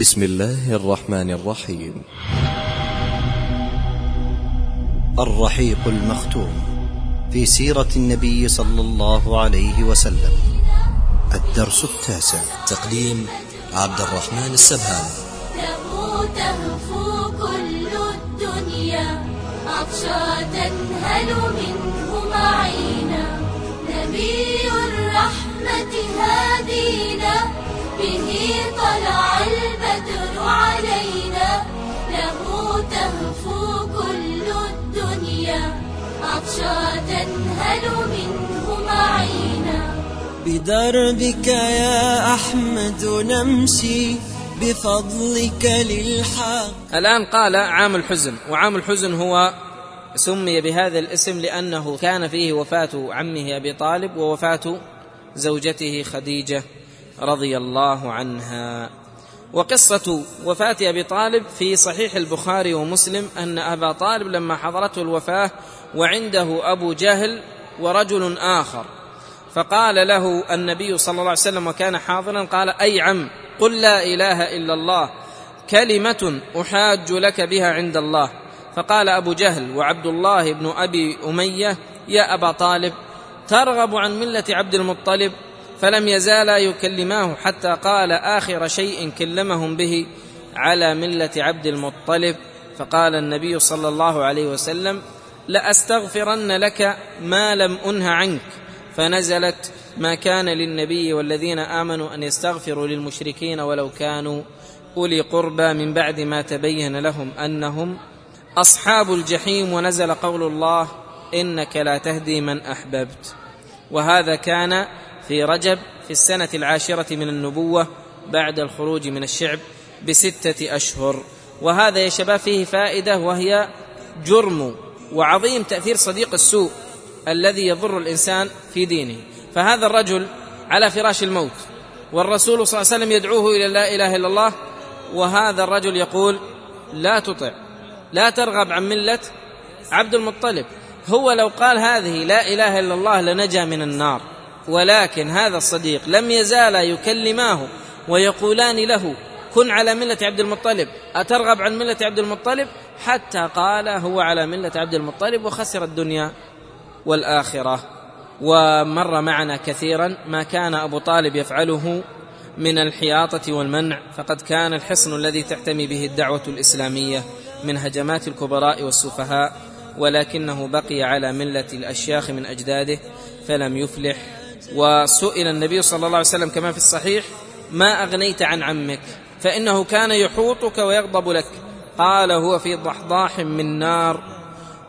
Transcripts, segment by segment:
بسم الله الرحمن الرحيم. الرحيق المختوم في سيرة النبي صلى الله عليه وسلم. الدرس التاسع. تقديم عبد الرحمن السبهان. له تهفو كل الدنيا عطشا تنهل منه معينا. نبي الرحمة هادينا به منه معينا بدربك يا أحمد نمشي بفضلك للحق. الآن قال عام الحزن وعام الحزن هو سمي بهذا الاسم لأنه كان فيه وفاة عمه أبي طالب ووفاة زوجته خديجة رضي الله عنها. وقصة وفاة أبي طالب في صحيح البخاري ومسلم أن أبا طالب لما حضرته الوفاة وعنده أبو جهل ورجل آخر. فقال له النبي صلى الله عليه وسلم وكان حاضرا قال أي عم قل لا إله إلا الله كلمة أحاج لك بها عند الله. فقال أبو جهل وعبد الله بن أبي أمية يا أبا طالب ترغب عن ملة عبد المطلب؟ فلم يزالا يكلماه حتى قال آخر شيء كلمهم به على ملة عبد المطلب. فقال النبي صلى الله عليه وسلم لأستغفرن لك ما لم أنه عنك. فنزلت ما كان للنبي والذين آمنوا أن يستغفروا للمشركين ولو كانوا أولي قربى من بعد ما تبين لهم أنهم أصحاب الجحيم. ونزل قول الله إنك لا تهدي من أحببت. وهذا كان في رجب في السنة العاشرة من النبوة بعد الخروج من الشعب بستة أشهر. وهذا يا شباب فيه فائدة وهي جرم. وعظيم تأثير صديق السوء الذي يضر الإنسان في دينه. فهذا الرجل على فراش الموت والرسول صلى الله عليه وسلم يدعوه إلى لا إله إلا الله وهذا الرجل يقول لا تطع لا ترغب عن ملة عبد المطلب. هو لو قال هذه لا إله إلا الله لنجا من النار ولكن هذا الصديق لم يزالا يكلماه ويقولان له كن على ملة عبد المطلب أترغب عن ملة عبد المطلب؟ حتى قال هو على ملة عبد المطلب وخسر الدنيا والآخرة. ومر معنا كثيرا ما كان أبو طالب يفعله من الحياطة والمنع فقد كان الحصن الذي تعتمي به الدعوة الإسلامية من هجمات الكبراء والسفهاء ولكنه بقي على ملة الأشياخ من أجداده فلم يفلح. وسئل النبي صلى الله عليه وسلم كما في الصحيح ما أغنيت عن عمك؟ فإنه كان يحوطك ويغضب لك. قال هو في ضحضاح من نار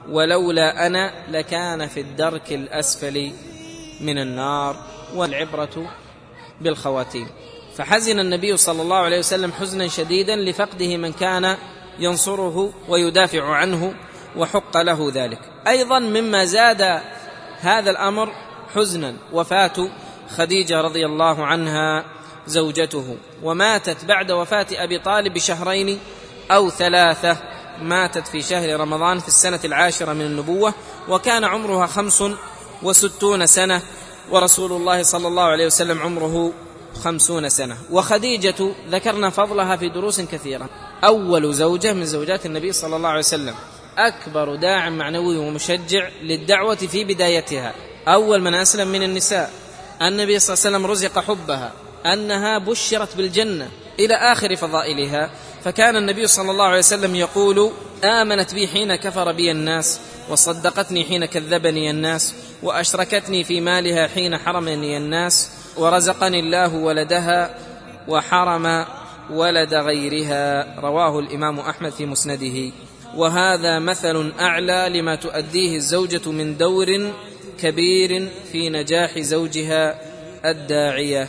ولولا أنا لكان في الدرك الأسفل من النار والعبرة بالخواتيم. فحزن النبي صلى الله عليه وسلم حزنا شديدا لفقده من كان ينصره ويدافع عنه وحق له ذلك. أيضا مما زاد هذا الأمر حزنا وفاة خديجة رضي الله عنها زوجته. وماتت بعد وفاة أبي طالب بشهرين أو ثلاثة ماتت في شهر رمضان في السنة العاشرة من النبوة وكان عمرها خمس وستون سنة ورسول الله صلى الله عليه وسلم عمره خمسون سنة. وخديجة ذكرنا فضلها في دروس كثيرة. أول زوجة من زوجات النبي صلى الله عليه وسلم. أكبر داع معنوي ومشجع للدعوة في بدايتها. أول من أسلم من النساء. النبي صلى الله عليه وسلم رزق حبها. أنها بشرت بالجنة إلى آخر فضائلها. فكان النبي صلى الله عليه وسلم يقول آمنت بي حين كفر بي الناس وصدقتني حين كذبني الناس وأشركتني في مالها حين حرمني الناس ورزقني الله ولدها وحرم ولد غيرها. رواه الإمام أحمد في مسنده. وهذا مثل أعلى لما تؤديه الزوجة من دور كبير في نجاح زوجها الداعية.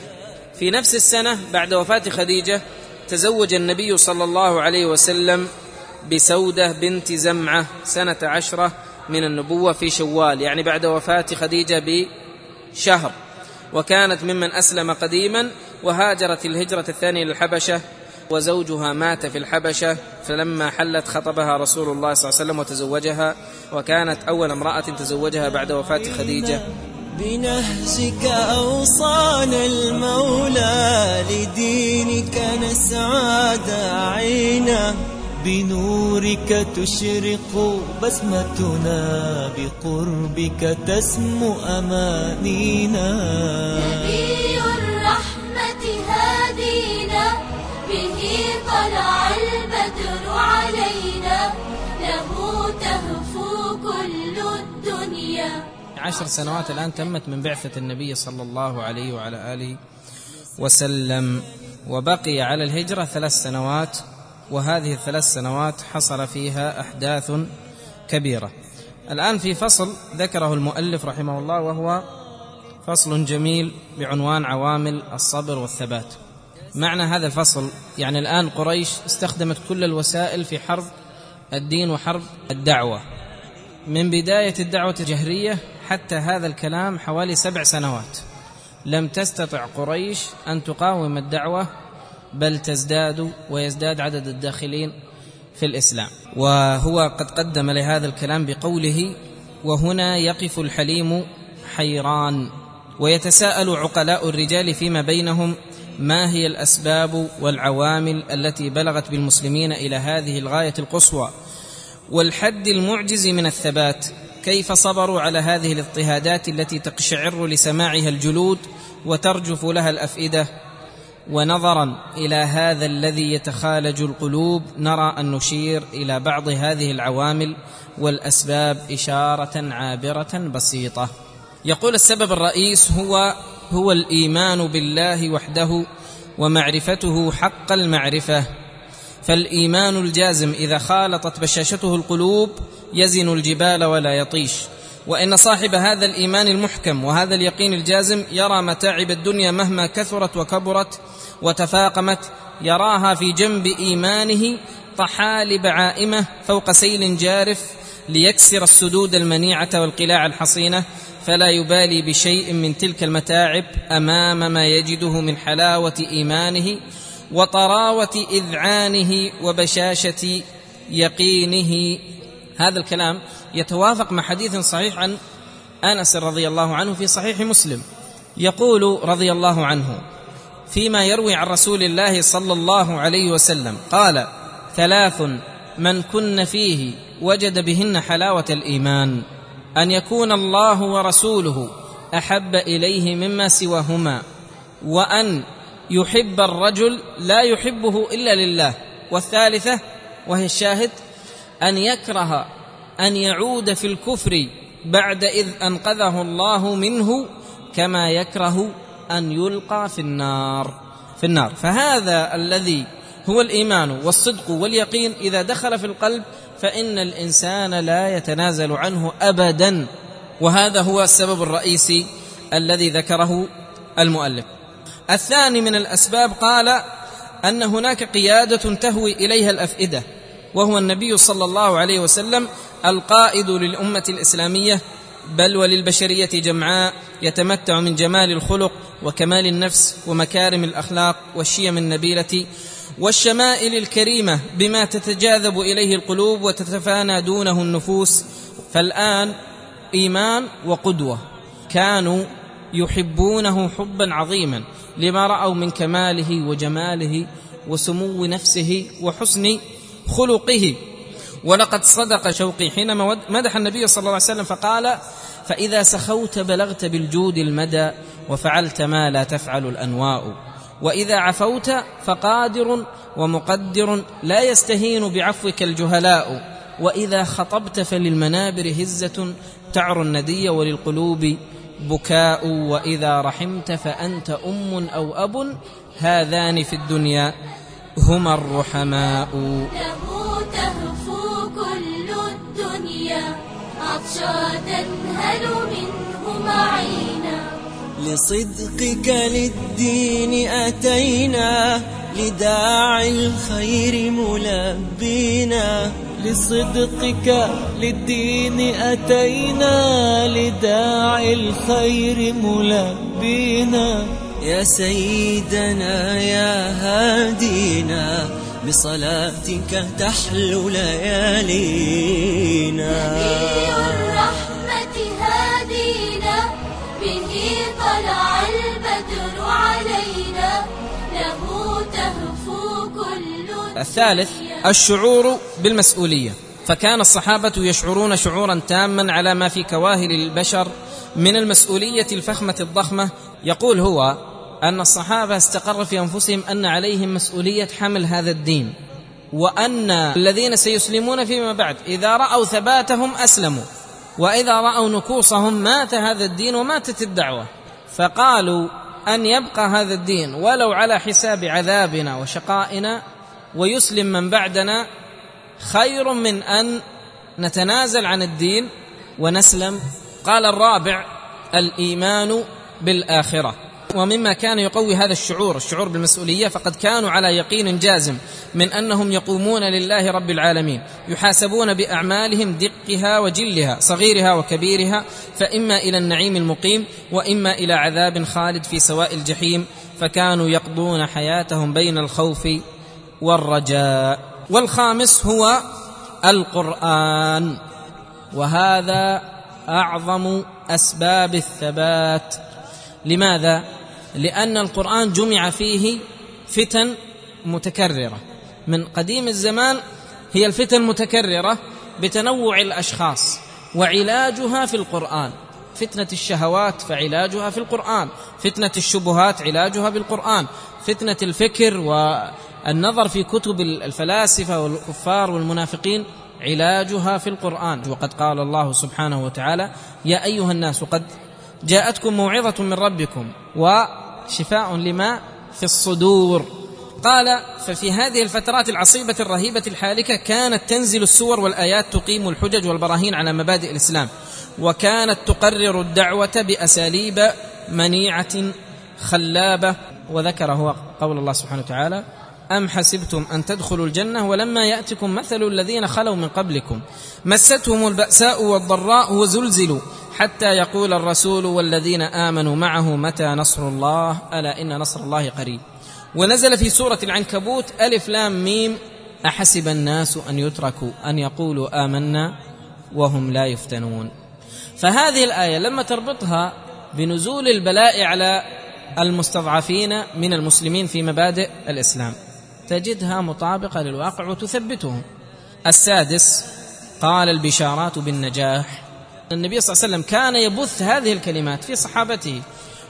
في نفس السنة بعد وفاة خديجة تزوج النبي صلى الله عليه وسلم بسودة بنت زمعة سنة عشرة من النبوة في شوال يعني بعد وفاة خديجة بشهر. وكانت ممن أسلم قديما وهاجرت الهجرة الثانية للحبشة وزوجها مات في الحبشة فلما حلت خطبها رسول الله صلى الله عليه وسلم وتزوجها وكانت أول امرأة تزوجها بعد وفاة خديجة. بنهجك أوصانا المولى لدينك نسعى داعينا بنورك تشرق بسمتنا بقربك تسمو أمانينا عشر سنوات الآن تمت من بعثة النبي صلى الله عليه وعلى آله وسلم وبقي على الهجرة ثلاث سنوات وهذه الثلاث سنوات حصل فيها أحداث كبيرة. الآن في فصل ذكره المؤلف رحمه الله وهو فصل جميل بعنوان عوامل الصبر والثبات. معنى هذا الفصل يعني الآن قريش استخدمت كل الوسائل في حرب الدين وحرب الدعوة. من بداية الدعوة الجهرية حتى هذا الكلام حوالي سبع سنوات. لم تستطع قريش أن تقاوم الدعوة بل تزداد ويزداد عدد الداخلين في الإسلام. وهو قد قدم لهذا الكلام بقوله وهنا يقف الحليم حيران ويتساءل عقلاء الرجال فيما بينهم ما هي الأسباب والعوامل التي بلغت بالمسلمين إلى هذه الغاية القصوى؟ والحد المعجز من الثبات كيف صبروا على هذه الاضطهادات التي تقشعر لسماعها الجلود وترجف لها الأفئدة؟ ونظرا إلى هذا الذي يتخالج القلوب نرى أن نشير إلى بعض هذه العوامل والأسباب إشارة عابرة بسيطة. يقول السبب الرئيس هو هو الإيمان بالله وحده ومعرفته حق المعرفة. فالإيمان الجازم إذا خالطت بشاشته القلوب يزن الجبال ولا يطيش. وإن صاحب هذا الإيمان المحكم وهذا اليقين الجازم يرى متاعب الدنيا مهما كثرت وكبرت وتفاقمت يراها في جنب إيمانه طحالب عائمة فوق سيل جارف ليكسر السدود المنيعة والقلاع الحصينة فلا يبالي بشيء من تلك المتاعب أمام ما يجده من حلاوة إيمانه وطراوة إذعانه وبشاشة يقينه هذا الكلام يتوافق مع حديث صحيح عن أنس رضي الله عنه في صحيح مسلم. يقول رضي الله عنه فيما يروي عن رسول الله صلى الله عليه وسلم قال ثلاث من كن فيه وجد بهن حلاوة الإيمان أن يكون الله ورسوله أحب إليه مما سواهما وأن يحب الرجل لا يحبه إلا لله والثالثة وهي الشاهد أن يكره أن يعود في الكفر بعد إذ أنقذه الله منه كما يكره أن يلقى في النار. في النار. فهذا الذي هو الإيمان والصدق واليقين إذا دخل في القلب فإن الإنسان لا يتنازل عنه ابدا. وهذا هو السبب الرئيسي الذي ذكره المؤلف. الثاني من الأسباب قال أن هناك قيادة تهوي إليها الأفئدة. وهو النبي صلى الله عليه وسلم القائد للأمة الإسلامية بل وللبشرية جمعاء يتمتع من جمال الخلق وكمال النفس ومكارم الأخلاق والشيم النبيلة والشمائل الكريمة بما تتجاذب إليه القلوب وتتفانى دونه النفوس. فالآن إيمان وقدوة. كانوا يحبونه حبا عظيما لما رأوا من كماله وجماله وسمو نفسه وحسن خلقه. ولقد صدق شوقي حينما مدح النبي صلى الله عليه وسلم فقال فإذا سخوت بلغت بالجود المدى وفعلت ما لا تفعل الأنواء. وإذا عفوت فقادر ومقدر لا يستهين بعفوك الجهلاء. وإذا خطبت فللمنابر هزة تعر الندي وللقلوب بكاء. وإذا رحمت فأنت أم أو أب هذان في الدنيا هما الرحماء. له تهفو كل الدنيا. عطشا تنهل منه معينا لصدقك للدين أتينا. لداعي الخير ملبينا. لصدقك للدين أتينا. لداعي الخير ملبينا. يا سيدنا يا هادينا بصلاتك تحلو ليالينا. نبي الرحمة هادينا به طلع البدر علينا. له تهفو كل الثالث الشعور بالمسؤولية. فكان الصحابة يشعرون شعورا تاما على ما في كواهل البشر من المسؤولية الفخمة الضخمة يقول هو أن الصحابة استقر في أنفسهم أن عليهم مسؤولية حمل هذا الدين وأن الذين سيسلمون فيما بعد إذا رأوا ثباتهم أسلموا وإذا رأوا نكوصهم مات هذا الدين وماتت الدعوة فقالوا أن يبقى هذا الدين ولو على حساب عذابنا وشقائنا ويسلم من بعدنا خير من أن نتنازل عن الدين ونسلم قال الرابع الإيمان بالآخرة. ومما كان يقوي هذا الشعور الشعور بالمسؤولية فقد كانوا على يقين جازم من أنهم يقومون لله رب العالمين يحاسبون بأعمالهم دقها وجلها صغيرها وكبيرها فإما إلى النعيم المقيم وإما إلى عذاب خالد في سواء الجحيم فكانوا يقضون حياتهم بين الخوف والرجاء. والخامس هو القرآن. وهذا أعظم أسباب الثبات. لماذا؟ لأن القرآن جمع فيه فتن متكررة. من قديم الزمان هي الفتن متكررة بتنوع الأشخاص وعلاجها في القرآن. فتنة الشهوات فعلاجها في القرآن. فتنة الشبهات علاجها بالقرآن. فتنة الفكر والنظر في كتب الفلاسفة والكفار والمنافقين علاجها في القرآن. وقد قال الله سبحانه وتعالى يا أيها الناس قد جاءتكم موعظة من ربكم وشفاء لما في الصدور. قال ففي هذه الفترات العصيبة الرهيبة الحالكة كانت تنزل السور والآيات تقيم الحجج والبراهين على مبادئ الإسلام وكانت تقرر الدعوة بأساليب منيعة خلابة. وذكر هو قول الله سبحانه وتعالى أم حسبتم أن تدخلوا الجنة ولما يأتكم مثل الذين خلوا من قبلكم؟ مستهم البأساء والضراء وزلزلوا حتى يقول الرسول والذين آمنوا معه متى نصر الله؟ ألا إن نصر الله قريب. ونزل في سورة العنكبوت ألف لام ميم أحسب الناس أن يتركوا أن يقولوا آمنا وهم لا يفتنون. فهذه الآية لما تربطها بنزول البلاء على المستضعفين من المسلمين في مبادئ الإسلام. تجدها مطابقة للواقع وتثبتهم السادس قال البشارات بالنجاح. النبي صلى الله عليه وسلم كان يبث هذه الكلمات في صحابته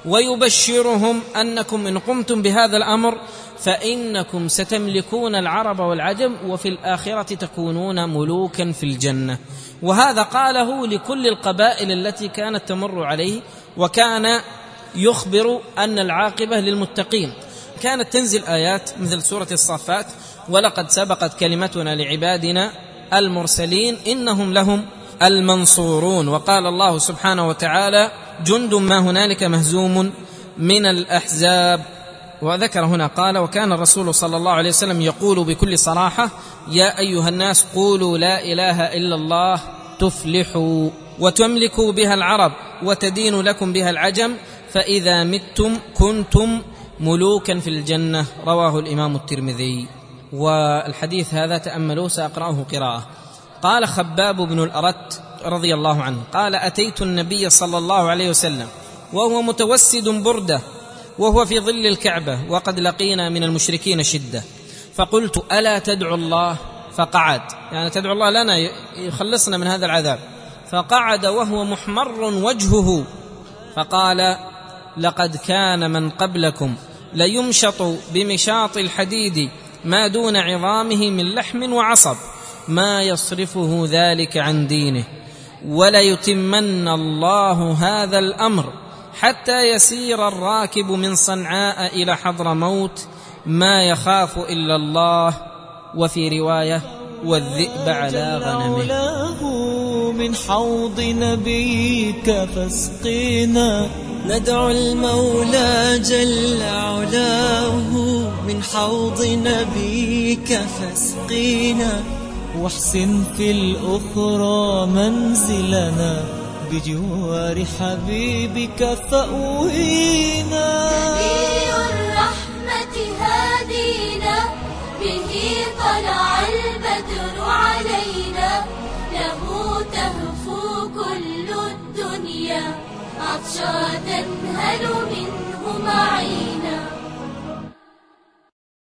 ويبشرهم أنكم إن قمتم بهذا الأمر فإنكم ستملكون العرب والعجم وفي الآخرة تكونون ملوكا في الجنة. وهذا قاله لكل القبائل التي كانت تمر عليه وكان يخبر أن العاقبة للمتقين. كانت تنزل آيات مثل سورة الصافات ولقد سبقت كلمتنا لعبادنا المرسلين إنهم لهم المنصورون وقال الله سبحانه وتعالى جند ما هنالك مهزوم من الأحزاب وذكر هنا قال وكان الرسول صلى الله عليه وسلم يقول بكل صراحة يا أيها الناس قولوا لا إله إلا الله تفلحوا وتملكوا بها العرب وتدين لكم بها العجم فإذا متم كنتم ملوكا في الجنة رواه الإمام الترمذي. والحديث هذا تأملوه سأقرأه قراءة. قال خباب بن الأرت رضي الله عنه قال أتيت النبي صلى الله عليه وسلم وهو متوسد برده وهو في ظل الكعبة وقد لقينا من المشركين شدة. فقلت ألا تدعو الله؟ فقعد. يعني تدعو الله لنا يخلصنا من هذا العذاب. فقعد وهو محمر وجهه. فقال لقد كان من قبلكم ليمشط بمشاط الحديد ما دون عظامه من لحم وعصب ما يصرفه ذلك عن دينه. وليتمن الله هذا الأمر حتى يسير الراكب من صنعاء إلى حضر موت ما يخاف إلا الله. وفي رواية والذئب على غنمه. من حوض نبيك فاسقينا ندعو المولى جل علاه من حوض نبيك فاسقينا. واحسن في الأخرى منزلنا بجوار حبيبك فأوينا تنهل من